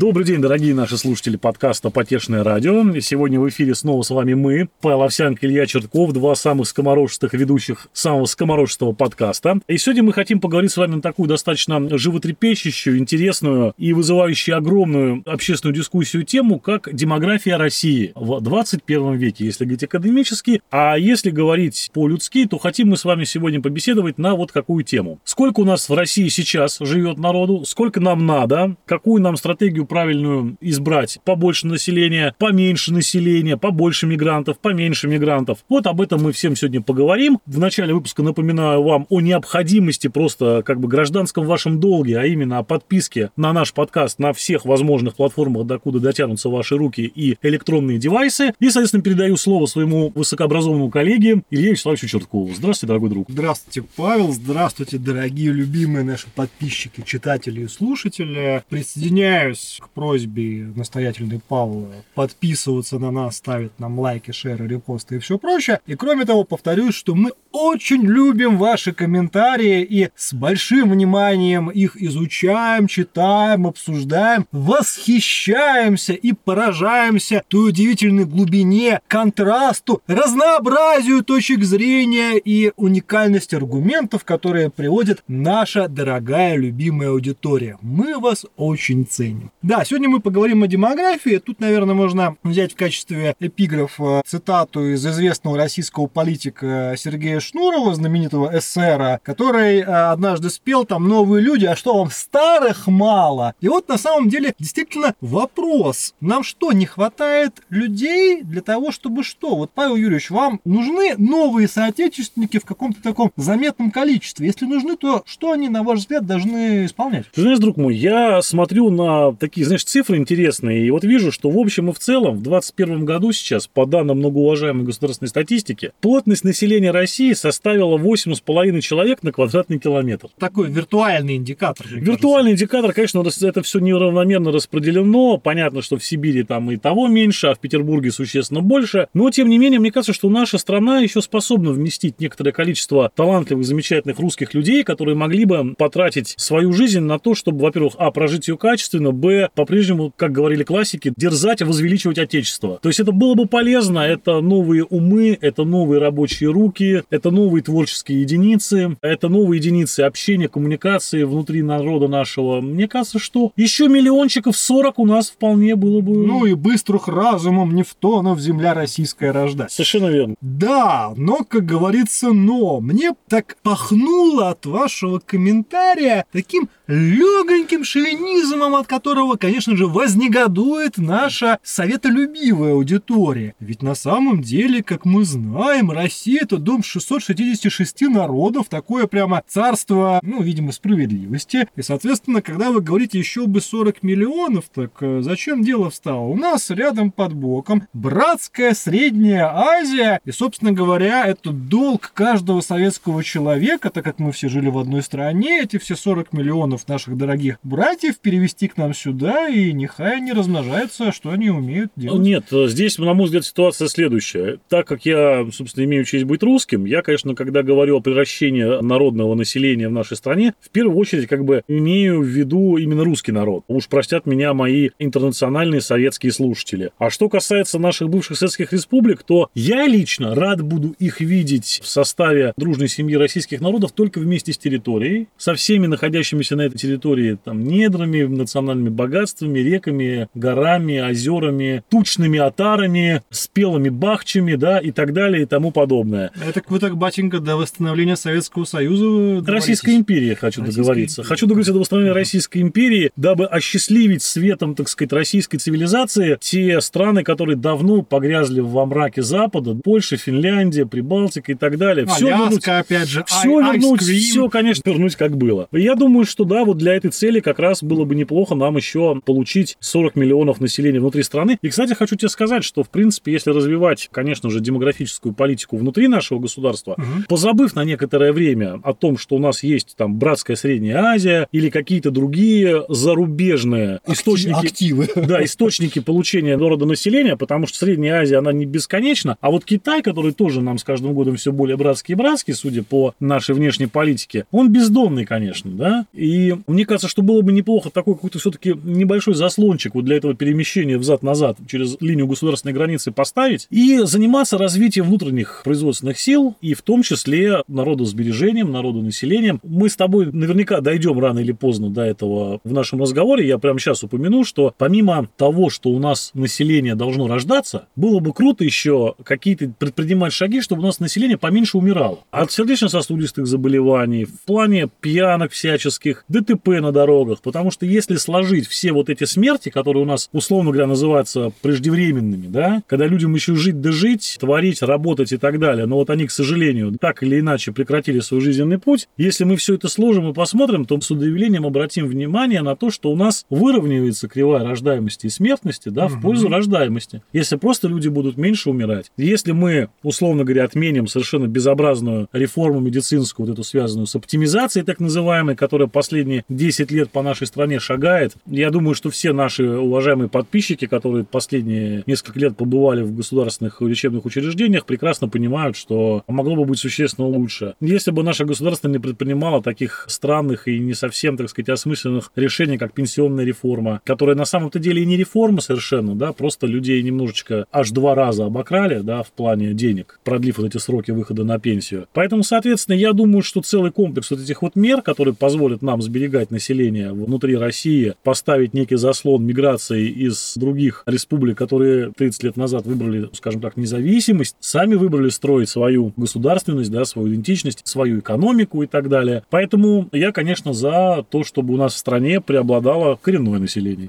Добрый день, дорогие наши слушатели подкаста «Потешное радио». Сегодня в эфире снова с вами мы, Павел Овсянко, Илья Чертков, два самых скоморожистых ведущих самого скоморожистого подкаста. И сегодня мы хотим поговорить с вами на такую достаточно животрепещущую, интересную и вызывающую огромную общественную дискуссию тему, как демография России в 21 веке, если говорить академически. А если говорить по-людски, то хотим мы с вами сегодня побеседовать на вот какую тему. Сколько у нас в России сейчас живет народу, сколько нам надо, какую нам стратегию правильную избрать. Побольше населения, поменьше населения, побольше мигрантов, поменьше мигрантов. Вот об этом мы всем сегодня поговорим. В начале выпуска напоминаю вам о необходимости просто как бы гражданском вашем долге, а именно о подписке на наш подкаст на всех возможных платформах, докуда дотянутся ваши руки и электронные девайсы. И, соответственно, передаю слово своему высокообразованному коллеге Илье Вячеславовичу Черткову. Здравствуйте, дорогой друг. Здравствуйте, Павел. Здравствуйте, дорогие, любимые наши подписчики, читатели и слушатели. Присоединяюсь к просьбе настоятельной Павла подписываться на нас, ставить нам лайки, шеры, репосты и все прочее. И кроме того, повторюсь, что мы очень любим ваши комментарии и с большим вниманием их изучаем, читаем, обсуждаем, восхищаемся и поражаемся той удивительной глубине, контрасту, разнообразию точек зрения и уникальности аргументов, которые приводит наша дорогая любимая аудитория. Мы вас очень ценим. Да, сегодня мы поговорим о демографии. Тут, наверное, можно взять в качестве эпиграфа цитату из известного российского политика Сергея Шнурова, знаменитого эсера, который э, однажды спел там «Новые люди, а что вам старых мало?» И вот на самом деле действительно вопрос. Нам что, не хватает людей для того, чтобы что? Вот, Павел Юрьевич, вам нужны новые соотечественники в каком-то таком заметном количестве? Если нужны, то что они, на ваш взгляд, должны исполнять? Ты знаешь, друг мой, я смотрю на такие такие, знаешь, цифры интересные. И вот вижу, что в общем и в целом в 2021 году сейчас, по данным многоуважаемой государственной статистики, плотность населения России составила 8,5 человек на квадратный километр. Такой виртуальный индикатор. Виртуальный кажется. индикатор, конечно, это все неравномерно распределено. Понятно, что в Сибири там и того меньше, а в Петербурге существенно больше. Но, тем не менее, мне кажется, что наша страна еще способна вместить некоторое количество талантливых, замечательных русских людей, которые могли бы потратить свою жизнь на то, чтобы, во-первых, а, прожить ее качественно, б, по-прежнему, как говорили классики, дерзать, возвеличивать Отечество. То есть это было бы полезно, это новые умы, это новые рабочие руки, это новые творческие единицы, это новые единицы общения, коммуникации внутри народа нашего. Мне кажется, что еще миллиончиков 40 у нас вполне было бы... Ну и быстрых разумом Нефтонов земля российская рождать. Совершенно верно. Да, но, как говорится, но. Мне так пахнуло от вашего комментария таким легоньким шовинизмом, от которого, конечно же, вознегодует наша советолюбивая аудитория. Ведь на самом деле, как мы знаем, Россия это дом 666 народов, такое прямо царство, ну, видимо, справедливости. И, соответственно, когда вы говорите еще бы 40 миллионов, так э, зачем дело встало? У нас рядом под боком братская Средняя Азия, и, собственно говоря, это долг каждого советского человека, так как мы все жили в одной стране, эти все 40 миллионов миллионов наших дорогих братьев перевести к нам сюда, и нехай они размножаются, что они умеют делать. Нет, здесь, на мой взгляд, ситуация следующая. Так как я, собственно, имею честь быть русским, я, конечно, когда говорю о превращении народного населения в нашей стране, в первую очередь, как бы, имею в виду именно русский народ. Уж простят меня мои интернациональные советские слушатели. А что касается наших бывших советских республик, то я лично рад буду их видеть в составе дружной семьи российских народов только вместе с территорией, со всеми находящимися на этой территории там недрами, национальными богатствами, реками, горами, озерами, тучными отарами, спелыми бахчами, да, и так далее и тому подобное. Это вы так, батенька, до восстановления Советского Союза Российской империи хочу Российской договориться. Империи. Хочу договориться до восстановления Российской империи, дабы осчастливить светом, так сказать, российской цивилизации те страны, которые давно погрязли во мраке Запада, Польша, Финляндия, Прибалтика и так далее. Все Аляска, вернуть, опять же, все вернуть, все, конечно, вернуть как было. Я думаю, что да, да, вот для этой цели как раз было бы неплохо нам еще получить 40 миллионов населения внутри страны. И, кстати, хочу тебе сказать, что, в принципе, если развивать, конечно же, демографическую политику внутри нашего государства, угу. позабыв на некоторое время о том, что у нас есть там братская Средняя Азия или какие-то другие зарубежные Актив, источники, активы. Да, источники получения народонаселения, потому что Средняя Азия, она не бесконечна, а вот Китай, который тоже нам с каждым годом все более братский и братский, судя по нашей внешней политике, он бездонный, конечно, да, и мне кажется, что было бы неплохо такой какой-то все-таки небольшой заслончик вот для этого перемещения взад-назад через линию государственной границы поставить и заниматься развитием внутренних производственных сил и в том числе народосбережением, народонаселением. Мы с тобой наверняка дойдем рано или поздно до этого в нашем разговоре. Я прямо сейчас упомяну, что помимо того, что у нас население должно рождаться, было бы круто еще какие-то предпринимать шаги, чтобы у нас население поменьше умирало. От сердечно-сосудистых заболеваний, в плане пьянок всяческих, ДТП на дорогах. Потому что если сложить все вот эти смерти, которые у нас, условно говоря, называются преждевременными, да, когда людям еще жить да жить, творить, работать и так далее, но вот они, к сожалению, так или иначе прекратили свой жизненный путь, если мы все это сложим и посмотрим, то с удивлением обратим внимание на то, что у нас выровняется кривая рождаемости и смертности, да, в пользу рождаемости. Если просто люди будут меньше умирать. Если мы, условно говоря, отменим совершенно безобразную реформу медицинскую, вот эту связанную с оптимизацией так называемой, которая последние 10 лет по нашей стране шагает, я думаю, что все наши уважаемые подписчики, которые последние несколько лет побывали в государственных лечебных учреждениях, прекрасно понимают, что могло бы быть существенно лучше. Если бы наше государство не предпринимало таких странных и не совсем, так сказать, осмысленных решений, как пенсионная реформа, которая на самом-то деле и не реформа совершенно, да, просто людей немножечко аж два раза обокрали, да, в плане денег, продлив вот эти сроки выхода на пенсию. Поэтому, соответственно, я думаю, что целый комплекс вот этих вот мер, которые позволят нам сберегать население внутри России, поставить некий заслон миграции из других республик, которые 30 лет назад выбрали, скажем так, независимость, сами выбрали строить свою государственность, да, свою идентичность, свою экономику и так далее. Поэтому я, конечно, за то, чтобы у нас в стране преобладало коренное население.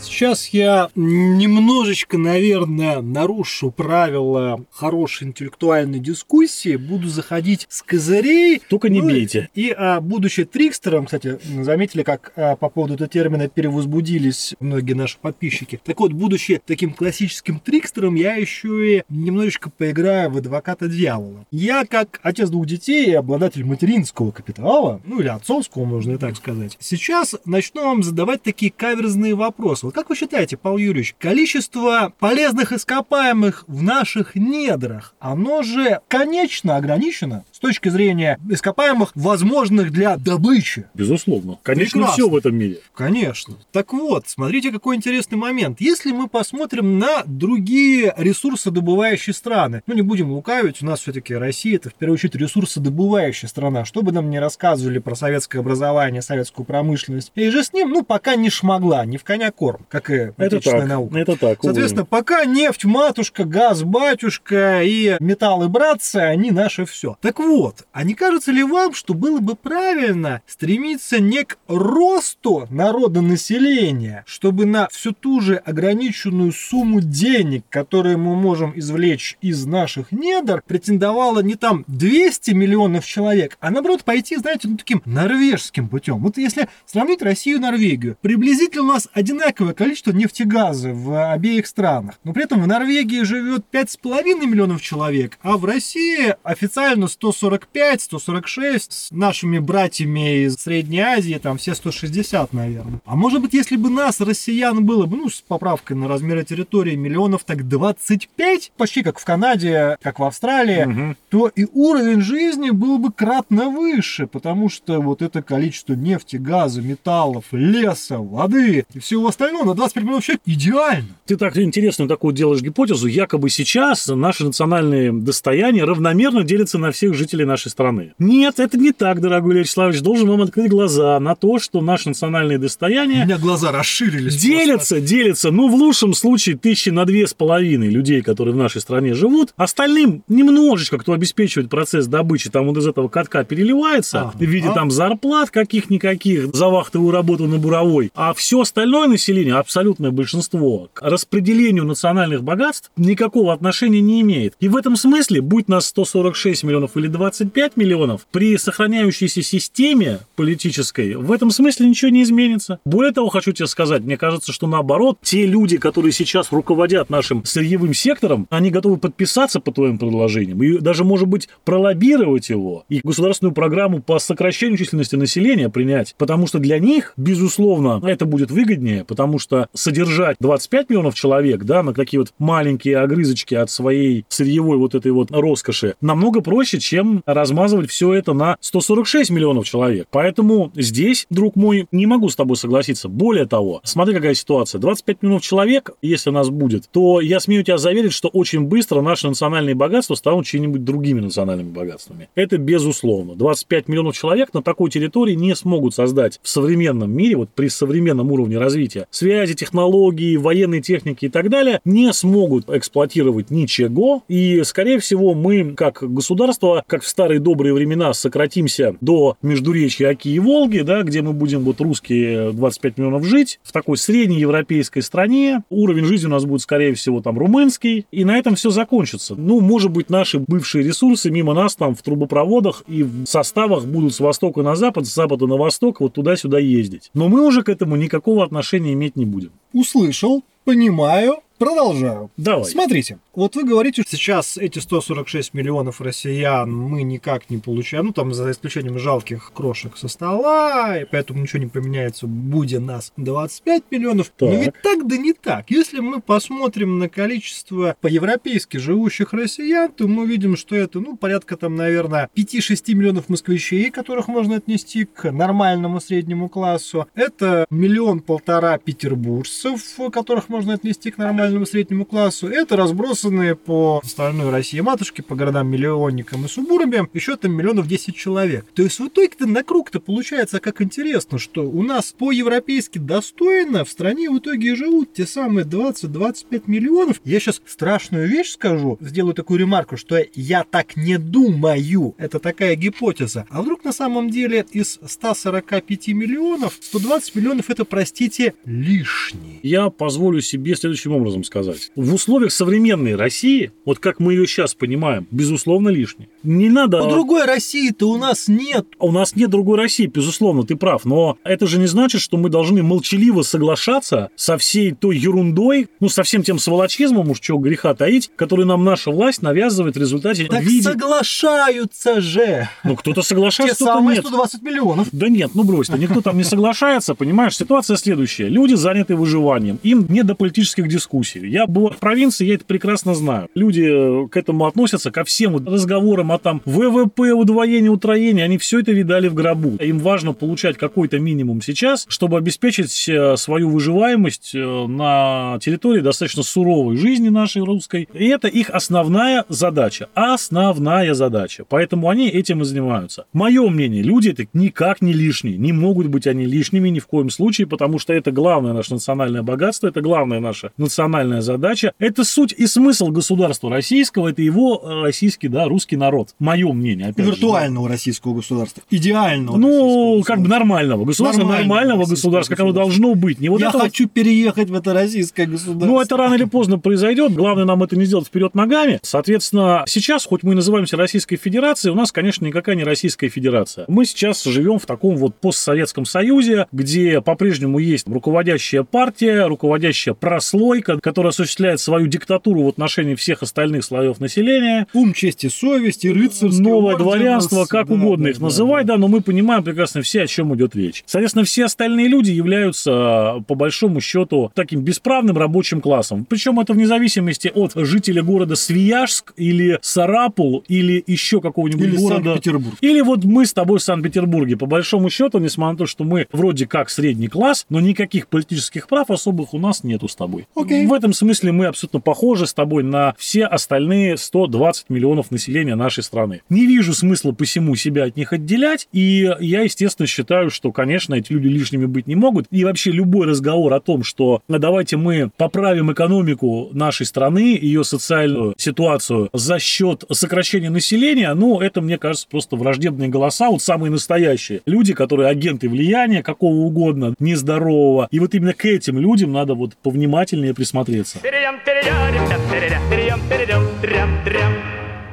Сейчас я немножечко, наверное, нарушу правила хорошей интеллектуальной дискуссии, буду заходить с козырей. Только не ну, бейте. И, а, будучи трикстером, кстати, заметили, как а, по поводу этого термина перевозбудились многие наши подписчики. Так вот, будучи таким классическим трикстером, я еще и немножечко поиграю в адвоката дьявола. Я, как отец двух детей и обладатель материнского капитала, ну или отцовского, можно и так сказать, сейчас начну вам задавать такие каверзные вопросы. Вот как вы считаете, Павел Юрьевич, количество полезных ископаемых в наших недрах, оно же конечно ограничено с точки зрения ископаемых, возможных для добычи? Безусловно. Конечно, Прекрасно. все в этом мире. Конечно. Так вот, смотрите, какой интересный момент. Если мы посмотрим на другие ресурсодобывающие страны, ну не будем лукавить, у нас все-таки Россия это в первую очередь ресурсодобывающая страна. Что бы нам ни рассказывали про советское образование, советскую промышленность, и же с ним, ну, пока не шмогла, не в коня корм как и это так, наука. Это так. Соответственно, увы. пока нефть матушка, газ батюшка и металлы братцы, они наше все. Так вот, а не кажется ли вам, что было бы правильно стремиться не к росту народа населения, чтобы на всю ту же ограниченную сумму денег, которые мы можем извлечь из наших недр, претендовало не там 200 миллионов человек, а наоборот пойти, знаете, ну таким норвежским путем. Вот если сравнить Россию и Норвегию, приблизительно у нас одинаково одинаковое количество нефтегаза в обеих странах. Но при этом в Норвегии живет 5,5 миллионов человек, а в России официально 145-146 с нашими братьями из Средней Азии, там все 160, наверное. А может быть, если бы нас, россиян, было бы, ну, с поправкой на размеры территории миллионов так 25, почти как в Канаде, как в Австралии, угу. то и уровень жизни был бы кратно выше, потому что вот это количество нефти, газа, металлов, леса, воды и всего остального на 25 миллионов человек идеально. Ты так интересную такую делаешь гипотезу, якобы сейчас наши национальные достояния равномерно делятся на всех жителей нашей страны. Нет, это не так, дорогой Илья Вячеславович. Должен вам открыть глаза на то, что наши национальные достояния... У меня глаза расширились. Делятся, просто. делятся. Ну, в лучшем случае, тысячи на две с половиной людей, которые в нашей стране живут. Остальным немножечко, кто обеспечивает процесс добычи, там вот из этого катка переливается а, в виде там зарплат каких-никаких за вахтовую работу на буровой. А все остальное население абсолютное большинство, к распределению национальных богатств никакого отношения не имеет. И в этом смысле, будь нас 146 миллионов или 25 миллионов, при сохраняющейся системе политической, в этом смысле ничего не изменится. Более того, хочу тебе сказать, мне кажется, что наоборот, те люди, которые сейчас руководят нашим сырьевым сектором, они готовы подписаться по твоим предложениям и даже, может быть, пролоббировать его и государственную программу по сокращению численности населения принять, потому что для них, безусловно, это будет выгоднее, потому что содержать 25 миллионов человек, да, на такие вот маленькие огрызочки от своей сырьевой вот этой вот роскоши, намного проще, чем размазывать все это на 146 миллионов человек. Поэтому здесь, друг мой, не могу с тобой согласиться. Более того, смотри, какая ситуация. 25 миллионов человек, если нас будет, то я смею тебя заверить, что очень быстро наши национальные богатства станут чьими-нибудь другими национальными богатствами. Это безусловно. 25 миллионов человек на такой территории не смогут создать в современном мире, вот при современном уровне развития, связи, технологии, военной техники и так далее, не смогут эксплуатировать ничего. И, скорее всего, мы, как государство, как в старые добрые времена, сократимся до междуречья Оки и Волги, да, где мы будем вот русские 25 миллионов жить, в такой средней европейской стране. Уровень жизни у нас будет, скорее всего, там румынский. И на этом все закончится. Ну, может быть, наши бывшие ресурсы мимо нас там в трубопроводах и в составах будут с востока на запад, с запада на восток, вот туда-сюда ездить. Но мы уже к этому никакого отношения иметь не будем. Услышал, понимаю, Продолжаю. Давай. Смотрите, вот вы говорите, что сейчас эти 146 миллионов россиян мы никак не получаем, ну там за исключением жалких крошек со стола, и поэтому ничего не поменяется, будет нас 25 миллионов. Так. Но ведь так да не так. Если мы посмотрим на количество по-европейски живущих россиян, то мы видим, что это, ну, порядка там, наверное, 5-6 миллионов москвичей, которых можно отнести к нормальному среднему классу. Это миллион-полтора петербуржцев, которых можно отнести к нормальному нормальному среднему классу, это разбросанные по остальной России матушке, по городам-миллионникам и субурбиям, еще там миллионов 10 человек. То есть в итоге-то на круг-то получается как интересно, что у нас по-европейски достойно в стране в итоге живут те самые 20-25 миллионов. Я сейчас страшную вещь скажу, сделаю такую ремарку, что я так не думаю. Это такая гипотеза. А вдруг на самом деле из 145 миллионов 120 миллионов это, простите, лишние. Я позволю себе следующим образом сказать. В условиях современной России, вот как мы ее сейчас понимаем, безусловно, лишнее. Не надо... Но другой России-то у нас нет. У нас нет другой России, безусловно, ты прав. Но это же не значит, что мы должны молчаливо соглашаться со всей той ерундой, ну, со всем тем сволочизмом, уж чего греха таить, который нам наша власть навязывает в результате Так виде... соглашаются же. Ну, кто-то соглашается, кто-то нет. 120 миллионов. Да нет, ну брось ты, никто там не соглашается, понимаешь? Ситуация следующая. Люди заняты выживанием, им не до политических дискуссий. Я был в провинции, я это прекрасно знаю. Люди э, к этому относятся, ко всем разговорам о там ВВП, удвоении, утроении, они все это видали в гробу. Им важно получать какой-то минимум сейчас, чтобы обеспечить э, свою выживаемость э, на территории достаточно суровой жизни нашей русской. И это их основная задача. Основная задача. Поэтому они этим и занимаются. Мое мнение, люди это никак не лишние. Не могут быть они лишними ни в коем случае, потому что это главное наше национальное богатство, это главная наша национальная задача. Это суть и смысл государства российского, это его э, российский, да, русский народ. Мое мнение, опять же, да. Виртуального российского государства. Идеального Ну, как бы нормального. Государства Нормального нормального государства, как оно должно быть. Не вот Я это вот хочу переехать в это российское государство. Ну, это рано или поздно произойдет. Главное нам это не сделать вперед ногами. Соответственно, сейчас, хоть мы и называемся Российской Федерацией, у нас, конечно, никакая не Российская Федерация. Мы сейчас живем в таком вот постсоветском союзе, где по-прежнему есть руководящая партия, руководящая прослойка, которая осуществляет свою диктатуру в отношении всех остальных слоев населения. Ум, честь и совесть, и Новое орден дворянство, как да, угодно да, их да, называй, да. да, но мы понимаем прекрасно все, о чем идет речь. Соответственно, все остальные люди являются, по большому счету, таким бесправным рабочим классом. Причем это вне зависимости от жителя города Свияжск или Сарапул или еще какого-нибудь Или города. Санкт-Петербург. Или вот мы с тобой в Санкт-Петербурге. По большому счету, несмотря на то, что мы вроде как средний класс, но никаких политических прав особых у нас нету с тобой. Окей. В этом смысле мы абсолютно похожи с тобой на все остальные 120 миллионов населения нашей страны. Не вижу смысла посему себя от них отделять, и я, естественно, считаю, что, конечно, эти люди лишними быть не могут. И вообще любой разговор о том, что «Ну, давайте мы поправим экономику нашей страны, ее социальную ситуацию за счет сокращения населения, ну, это, мне кажется, просто враждебные голоса, вот самые настоящие. Люди, которые агенты влияния, какого угодно, нездорового. И вот именно к этим людям надо вот повнимательнее присмотреться смотреться.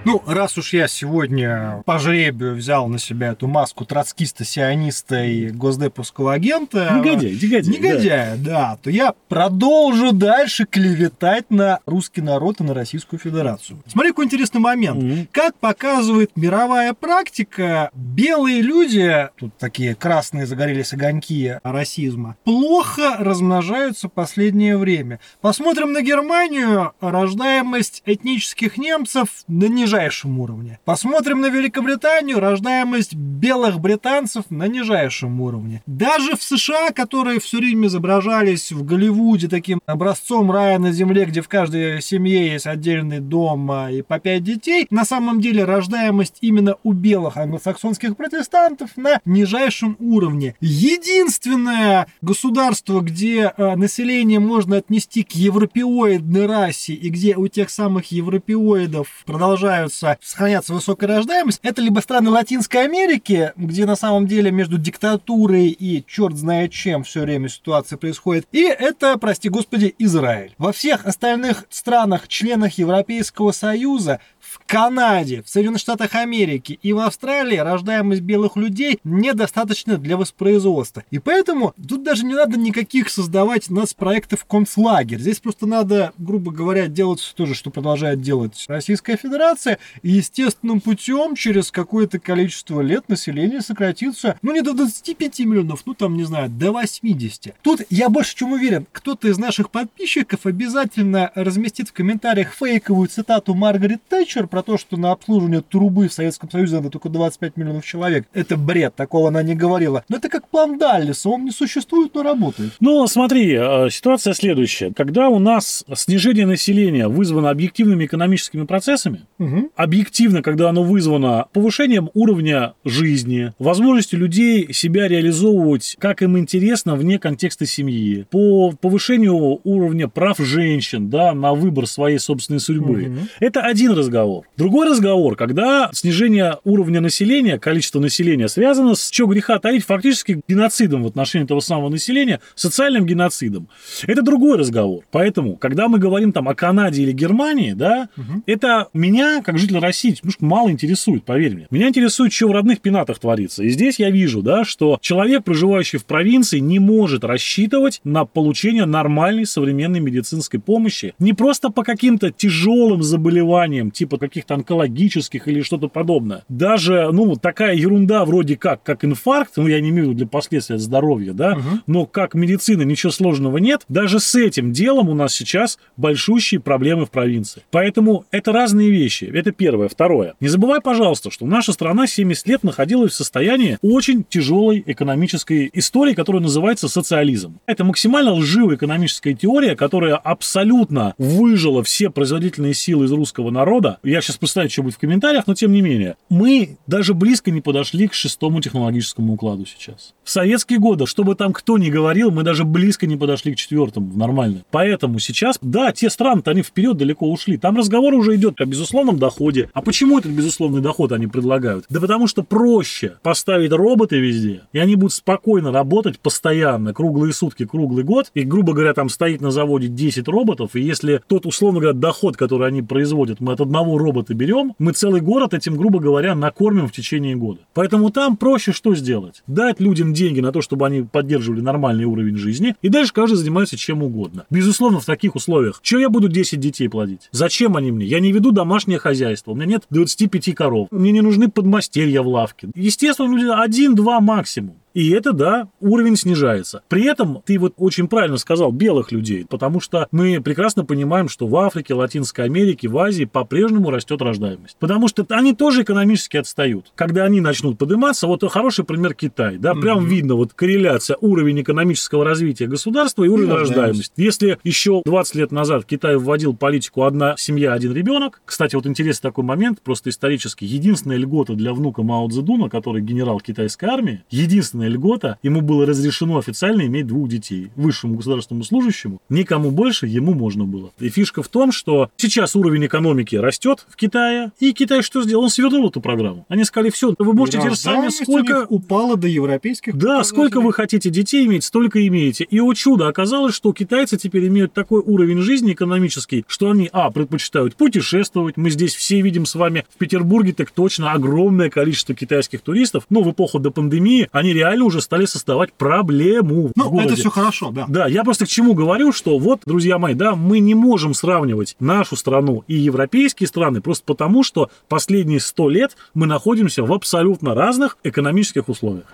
Ну, раз уж я сегодня по жребию взял на себя эту маску троцкиста, сиониста и госдеповского агента... Негодяй, негодяй. Негодяя, да. да. То я продолжу дальше клеветать на русский народ и на Российскую Федерацию. Смотри, какой интересный момент. Mm-hmm. Как показывает мировая практика, белые люди, тут такие красные загорелись огоньки расизма, плохо размножаются в последнее время. Посмотрим на Германию. Рождаемость этнических немцев на ниже нижайшем уровне. Посмотрим на Великобританию, рождаемость белых британцев на нижайшем уровне. Даже в США, которые все время изображались в Голливуде таким образцом рая на земле, где в каждой семье есть отдельный дом а, и по пять детей, на самом деле рождаемость именно у белых англосаксонских протестантов на нижайшем уровне. Единственное государство, где э, население можно отнести к европеоидной расе и где у тех самых европеоидов продолжают стараются сохраняться высокая рождаемость, это либо страны Латинской Америки, где на самом деле между диктатурой и черт знает чем все время ситуация происходит, и это, прости господи, Израиль. Во всех остальных странах, членах Европейского Союза в Канаде, в Соединенных Штатах Америки и в Австралии рождаемость белых людей недостаточно для воспроизводства. И поэтому тут даже не надо никаких создавать нас проектов концлагерь. Здесь просто надо, грубо говоря, делать то же, что продолжает делать Российская Федерация. И естественным путем через какое-то количество лет население сократится, ну не до 25 миллионов, ну там, не знаю, до 80. Тут я больше чем уверен, кто-то из наших подписчиков обязательно разместит в комментариях фейковую цитату Маргарет Тэтчер, про то, что на обслуживание трубы в Советском Союзе надо только 25 миллионов человек. Это бред, такого она не говорила. Но это как план Даллиса, он не существует, но работает. Ну, смотри, э, ситуация следующая. Когда у нас снижение населения вызвано объективными экономическими процессами, угу. Объективно, когда оно вызвано повышением уровня жизни, возможностью людей себя реализовывать, как им интересно, вне контекста семьи, по повышению уровня прав женщин, да, на выбор своей собственной судьбы. Угу. Это один разговор. Другой разговор, когда снижение уровня населения, количество населения связано с, что греха таить, фактически геноцидом в отношении того самого населения, социальным геноцидом. Это другой разговор. Поэтому, когда мы говорим там о Канаде или Германии, да, угу. это меня, как житель России, немножко мало интересует, поверь мне. Меня интересует, что в родных пенатах творится. И здесь я вижу, да, что человек, проживающий в провинции, не может рассчитывать на получение нормальной современной медицинской помощи не просто по каким-то тяжелым заболеваниям, типа каких-то онкологических или что-то подобное. Даже, ну, такая ерунда вроде как, как инфаркт, ну, я не имею в виду для последствий здоровья, да, угу. но как медицина ничего сложного нет, даже с этим делом у нас сейчас большущие проблемы в провинции. Поэтому это разные вещи. Это первое. Второе. Не забывай, пожалуйста, что наша страна 70 лет находилась в состоянии очень тяжелой экономической истории, которая называется социализм. Это максимально лживая экономическая теория, которая абсолютно выжила все производительные силы из русского народа я сейчас представляю, что будет в комментариях, но тем не менее. Мы даже близко не подошли к шестому технологическому укладу сейчас. В советские годы, чтобы там кто ни говорил, мы даже близко не подошли к четвертому, нормально. Поэтому сейчас, да, те страны-то они вперед далеко ушли. Там разговор уже идет о безусловном доходе. А почему этот безусловный доход они предлагают? Да потому что проще поставить роботы везде, и они будут спокойно работать постоянно, круглые сутки, круглый год. И, грубо говоря, там стоит на заводе 10 роботов, и если тот, условно говоря, доход, который они производят, мы от одного робота берем, мы целый город этим, грубо говоря, накормим в течение года. Поэтому там проще что сделать? Дать людям деньги на то, чтобы они поддерживали нормальный уровень жизни, и дальше каждый занимается чем угодно. Безусловно, в таких условиях. Что я буду 10 детей плодить? Зачем они мне? Я не веду домашнее хозяйство, у меня нет 25 коров, мне не нужны подмастерья в лавке. Естественно, люди один-два максимум. И это, да, уровень снижается. При этом ты вот очень правильно сказал белых людей, потому что мы прекрасно понимаем, что в Африке, Латинской Америке, в Азии по-прежнему растет рождаемость. Потому что они тоже экономически отстают. Когда они начнут подниматься, вот хороший пример Китай, да, прям mm-hmm. видно вот корреляция уровень экономического развития государства и уровень и рождаемости. Если еще 20 лет назад Китай вводил политику одна семья, один ребенок, кстати, вот интересный такой момент, просто исторически, единственная льгота для внука Мао Цзэдуна, который генерал китайской армии, единственная льгота, ему было разрешено официально иметь двух детей. Высшему государственному служащему, никому больше ему можно было. И фишка в том, что сейчас уровень экономики растет в Китае, и Китай что сделал? Он свернул эту программу. Они сказали, все, вы можете теперь сами сколько... упала до европейских Да, сколько вы хотите детей иметь, столько имеете. И, о чудо, оказалось, что китайцы теперь имеют такой уровень жизни экономический, что они, а, предпочитают путешествовать. Мы здесь все видим с вами в Петербурге так точно огромное количество китайских туристов. Но в эпоху до пандемии они реально уже стали создавать проблему Ну, это все хорошо, да. Да, я просто к чему говорю, что вот, друзья мои, да, мы не можем сравнивать нашу страну и европейские страны просто потому, что последние сто лет мы находимся в абсолютно разных экономических условиях.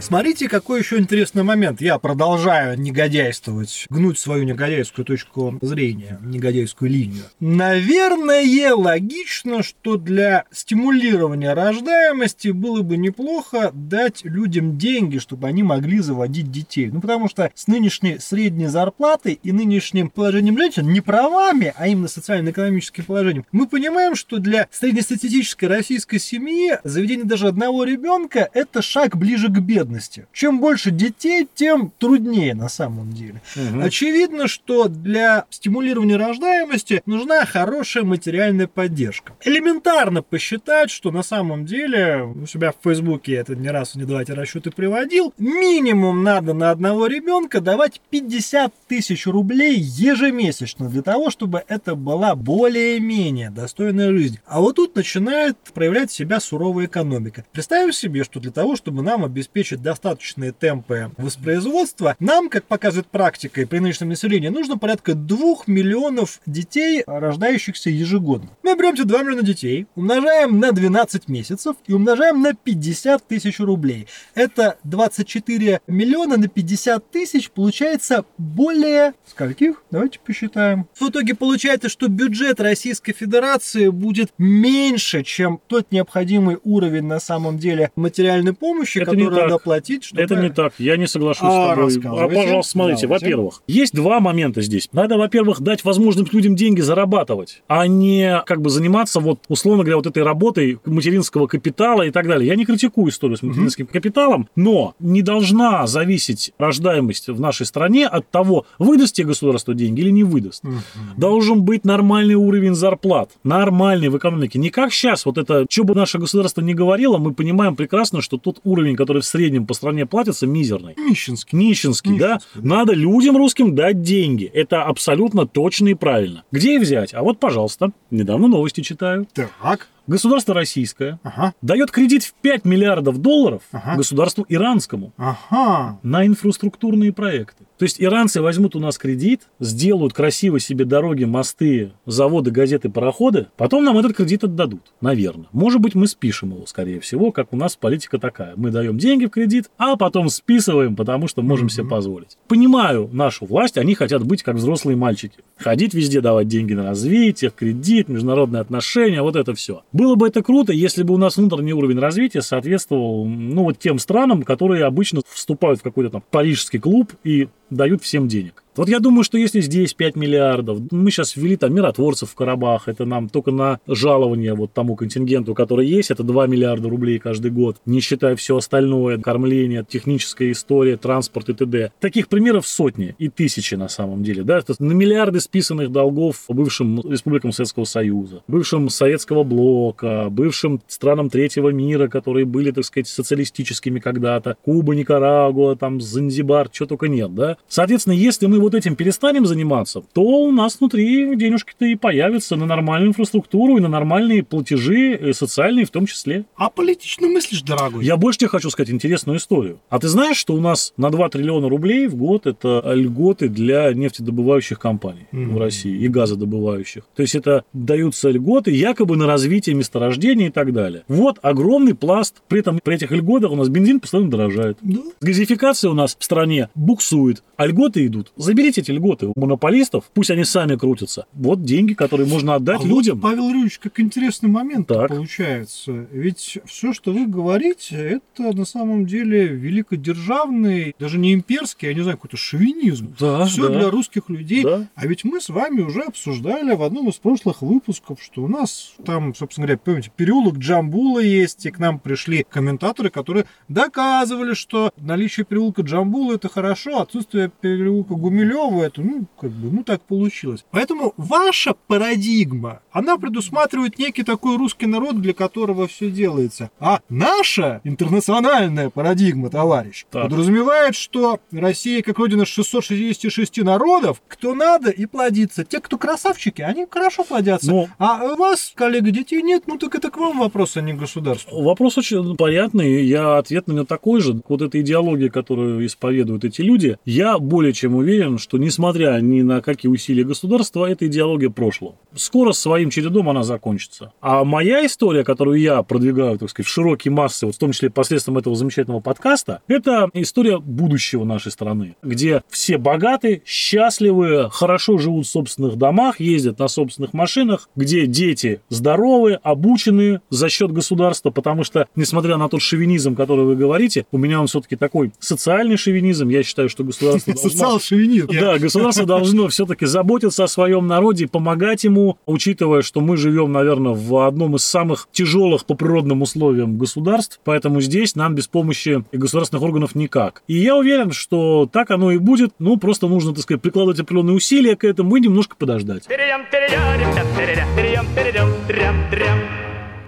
Смотрите, какой еще интересный момент. Я продолжаю негодяйствовать, гнуть свою негодяйскую точку зрения, негодяйскую линию. Наверное, логично, что для стимулирования рождаемости было бы неплохо дать людям деньги, чтобы они могли заводить детей. Ну, потому что с нынешней средней зарплатой и нынешним положением женщин, не правами, а именно социально-экономическим положением, мы понимаем, что для среднестатистической российской семьи заведение даже одного ребенка – это шаг ближе к бедности бедности. Чем больше детей, тем труднее на самом деле. Угу. Очевидно, что для стимулирования рождаемости нужна хорошая материальная поддержка. Элементарно посчитать, что на самом деле, у себя в Фейсбуке это не раз, не два эти расчеты приводил, минимум надо на одного ребенка давать 50 тысяч рублей ежемесячно для того, чтобы это была более-менее достойная жизнь. А вот тут начинает проявлять себя суровая экономика. Представим себе, что для того, чтобы нам обеспечить обеспечить достаточные темпы воспроизводства, нам, как показывает практика и при нынешнем населении, нужно порядка 2 миллионов детей, рождающихся ежегодно. Мы берем эти 2 миллиона детей, умножаем на 12 месяцев и умножаем на 50 тысяч рублей. Это 24 миллиона на 50 тысяч получается более... Скольких? Давайте посчитаем. В итоге получается, что бюджет Российской Федерации будет меньше, чем тот необходимый уровень на самом деле материальной помощи, Это который надо платить, чтобы... Это не так, я не соглашусь а, с тобой. А, пожалуйста, смотрите, во-первых, есть два момента здесь. Надо, во-первых, дать возможность людям деньги зарабатывать, а не как бы заниматься вот, условно говоря, вот этой работой материнского капитала и так далее. Я не критикую историю с материнским mm-hmm. капиталом, но не должна зависеть рождаемость в нашей стране от того, выдаст тебе государство деньги или не выдаст. Mm-hmm. Должен быть нормальный уровень зарплат, нормальный в экономике. Не как сейчас, вот это, что бы наше государство не говорило, мы понимаем прекрасно, что тот уровень, который в среднем среднем по стране платится мизерный. Нищенский. Нищенский, Нищенский да? да? Надо людям русским дать деньги. Это абсолютно точно и правильно. Где их взять? А вот, пожалуйста, недавно новости читаю. Так государство российское ага. дает кредит в 5 миллиардов долларов ага. государству иранскому ага. на инфраструктурные проекты. То есть иранцы возьмут у нас кредит, сделают красиво себе дороги, мосты, заводы, газеты, пароходы, потом нам этот кредит отдадут, наверное. Может быть, мы спишем его, скорее всего, как у нас политика такая. Мы даем деньги в кредит, а потом списываем, потому что можем mm-hmm. себе позволить. Понимаю нашу власть, они хотят быть как взрослые мальчики. Ходить везде, давать деньги на развитие, кредит, международные отношения, вот это все. Было бы это круто, если бы у нас внутренний уровень развития соответствовал, ну, вот тем странам, которые обычно вступают в какой-то там парижский клуб и дают всем денег. Вот я думаю, что если здесь 5 миллиардов, мы сейчас ввели там миротворцев в Карабах, это нам только на жалование вот тому контингенту, который есть, это 2 миллиарда рублей каждый год, не считая все остальное, кормление, техническая история, транспорт и т.д. Таких примеров сотни и тысячи на самом деле, да, это на миллиарды списанных долгов бывшим республикам Советского Союза, бывшим Советского блока, бывшим странам третьего мира, которые были, так сказать, социалистическими когда-то, Куба, Никарагуа, там, Занзибар, чего только нет, да. Соответственно, если мы вот этим перестанем заниматься, то у нас внутри денежки-то и появятся на нормальную инфраструктуру и на нормальные платежи, и социальные в том числе. А политично мыслишь, дорогой? Я больше тебе хочу сказать интересную историю. А ты знаешь, что у нас на 2 триллиона рублей в год это льготы для нефтедобывающих компаний Мгм. в России и газодобывающих. То есть это даются льготы якобы на развитие месторождений и так далее. Вот огромный пласт. При этом при этих льготах у нас бензин постоянно дорожает. Да. Газификация у нас в стране буксует, а льготы идут. Заберите эти льготы у монополистов, пусть они сами крутятся. Вот деньги, которые можно отдать А вот, людям. Павел Юрьевич, как интересный момент Так. получается. Ведь все, что вы говорите, это на самом деле великодержавный, даже не имперский, я не знаю, какой-то шовинизм. Да, Все да. для русских людей. Да. А ведь мы с вами уже обсуждали в одном из прошлых выпусков, что у нас там, собственно говоря, помните, переулок Джамбула есть, и к нам пришли комментаторы, которые доказывали, что наличие переулка Джамбула это хорошо, отсутствие переулка Гумилева это, ну, как бы, ну, так получилось. Поэтому ваша парадигма, она предусматривает некий такой русский народ, для которого все делается. А наша интернациональная парадигма, товарищ, Так. подразумевает, что Россия как родина 666 народов, кто надо и плодится. Те, кто красавчики, они хорошо плодятся. Ну, А у вас, коллега, детей нет, ну так это к вам вопрос, а не к государству. Вопрос очень понятный, я ответ на него такой же. Вот эта идеология, которую исповедуют эти люди, я более чем уверен, что несмотря ни на какие усилия государства, эта идеология прошлого. Скоро своим чередом она закончится. А моя история, которую я продвигаю, так сказать, в широкие массы, вот в том числе посредством этого замечательного подкаста, это история будущего нашей страны, где все богаты, счастливы, хорошо живут в собственных домах, ездят на собственных машинах, где дети здоровы, обучены за счет государства, потому что, несмотря на тот шовинизм, который вы говорите, у меня он все-таки такой социальный шовинизм, я считаю, что государство должно... Социал-шовинизм. Да, государство должно все-таки заботиться о своем народе, и помогать ему, учитывая, что мы живем, наверное, в одном из самых тяжелых по природным условиям государств, поэтому здесь нам без помощи государственных органов никак. И я уверен, что так оно и будет, ну, просто нужно, так сказать, прикладывать определенные усилия к этому и немножко подождать.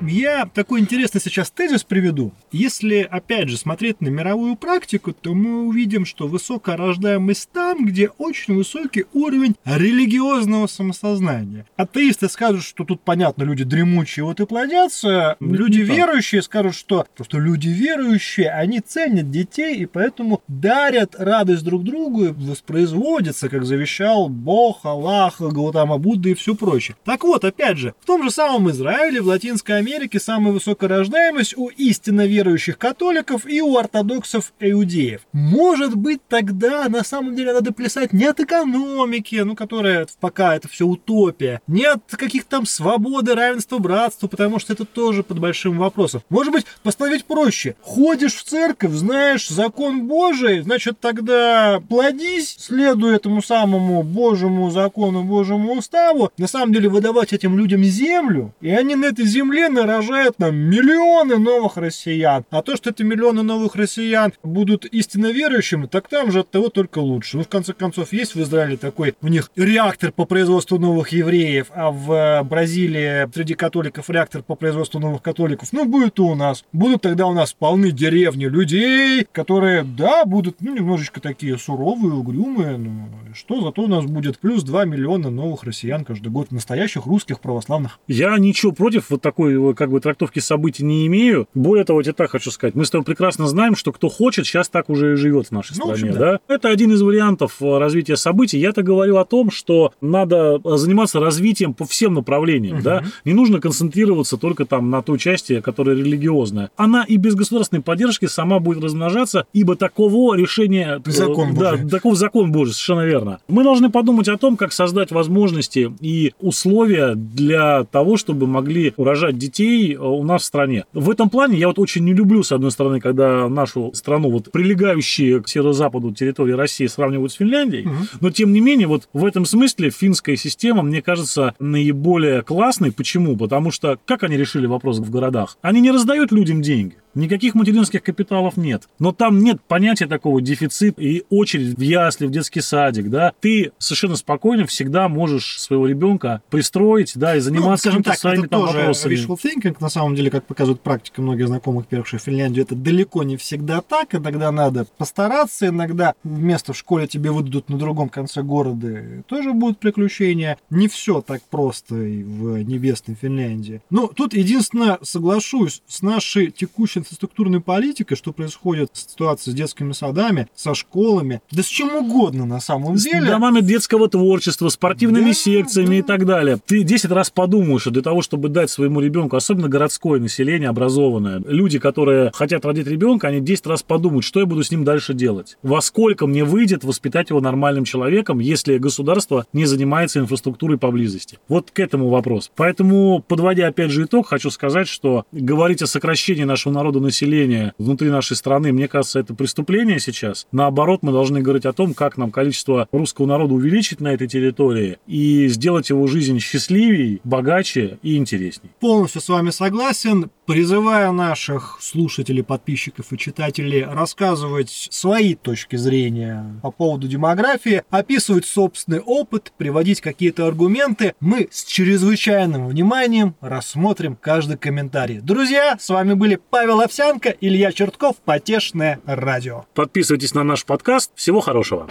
Я такой интересный сейчас тезис приведу. Если, опять же, смотреть на мировую практику, то мы увидим, что высокая рождаемость там, где очень высокий уровень религиозного самосознания. Атеисты скажут, что тут, понятно, люди дремучие вот и плодятся. Ну, люди верующие скажут, что, что люди верующие, они ценят детей и поэтому дарят радость друг другу и воспроизводятся, как завещал Бог, Аллах, Гаутама Будда и все прочее. Так вот, опять же, в том же самом Израиле, в Латинской Америке самая высокая рождаемость у истинно верующих католиков и у ортодоксов иудеев. Может быть, тогда на самом деле надо плясать не от экономики, ну, которая пока это все утопия, не от каких-то там свободы, равенства, братства, потому что это тоже под большим вопросом. Может быть, поставить проще. Ходишь в церковь, знаешь закон Божий, значит, тогда плодись, следуя этому самому Божьему закону, Божьему уставу, на самом деле выдавать этим людям землю, и они на этой земле нарожают нам миллионы новых россиян. А то, что эти миллионы новых россиян будут истинно верующими, так там же от того только лучше. Ну, в конце концов, есть в Израиле такой у них реактор по производству новых евреев, а в э, Бразилии среди католиков реактор по производству новых католиков. Ну, будет и у нас. Будут тогда у нас полны деревни людей, которые, да, будут, ну, немножечко такие суровые, угрюмые, но что, зато у нас будет плюс 2 миллиона новых россиян каждый год, настоящих русских православных. Я ничего против вот такой как бы трактовки событий не имею. Более того, я так хочу сказать, мы с тобой прекрасно знаем, что кто хочет, сейчас так уже и живет в нашей Ну, стране. общем, да. Это один из вариантов э, развития событий. Я-то говорю о том, что надо э, заниматься развитием по всем направлениям. Мгм. Да? Не нужно концентрироваться только там на той части, которая религиозная. Она и без государственной поддержки сама будет размножаться, ибо таково решение... э, Закон да, Божий. таков закон Божий, совершенно верно. Мы должны подумать о том, как создать возможности и условия для того, чтобы могли урожать детей э, у нас в стране. В этом плане я вот очень не люблю, с одной стороны, когда нашу страну, вот прилегающие к северо-западу территории России сравнивают с Финляндией, Мгм. но тем не менее, вот в этом смысле финская система, мне кажется, наиболее классной. Почему? Потому что как они решили вопрос в городах? Они не раздают людям деньги. Никаких материнских капиталов нет. Но там нет понятия такого дефицит и очередь в ясли, в детский садик, да. Ты совершенно спокойно всегда можешь своего ребенка пристроить, да, и заниматься ну, так, своими это там тоже вопросами. wishful thinking, на самом деле, как показывает практика многих знакомых, перевших в Финляндию, это далеко не всегда так, иногда надо постараться, иногда место в школе тебе выдадут на другом конце города, тоже будут приключения. Не все так просто и в небесной Финляндии. Но тут единственное, соглашусь с нашей текущей инфраструктурной политикой, что происходит с ситуацией с детскими садами, со школами, да с чем угодно на самом С деле. домами детского творчества, спортивными Да, секциями и да. так далее. Ты 10 раз подумаешь, что для того, чтобы дать своему ребенку, особенно городское население, образованное, люди, которые хотят родить ребенка, они 10 раз подумают, что я буду с ним дальше делать. Во сколько мне выйдет воспитать его нормальным человеком, если государство не занимается инфраструктурой поблизости. Вот к этому вопрос. Поэтому, подводя опять же итог, хочу сказать, что говорить о сокращении нашего народа населения внутри нашей страны, мне кажется, это преступление сейчас. Наоборот, мы должны говорить о том, как нам количество русского народа увеличить на этой территории и сделать его жизнь счастливее, богаче и интересней. Полностью с вами согласен. Призываю наших слушателей, подписчиков и читателей рассказывать свои точки зрения по поводу демографии, описывать собственный опыт, приводить какие-то аргументы. Мы с чрезвычайным вниманием рассмотрим каждый комментарий. Друзья, с вами были Павел Павел Овсянко, Илья Чертков, Потешное радио. Подписывайтесь на наш подкаст. Всего хорошего.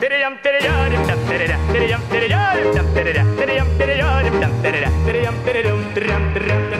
Tererem, tererem, tererem, tererem, tererem, tererem, tererem, tererem, tererem, tererem, tererem, tererem, tererem,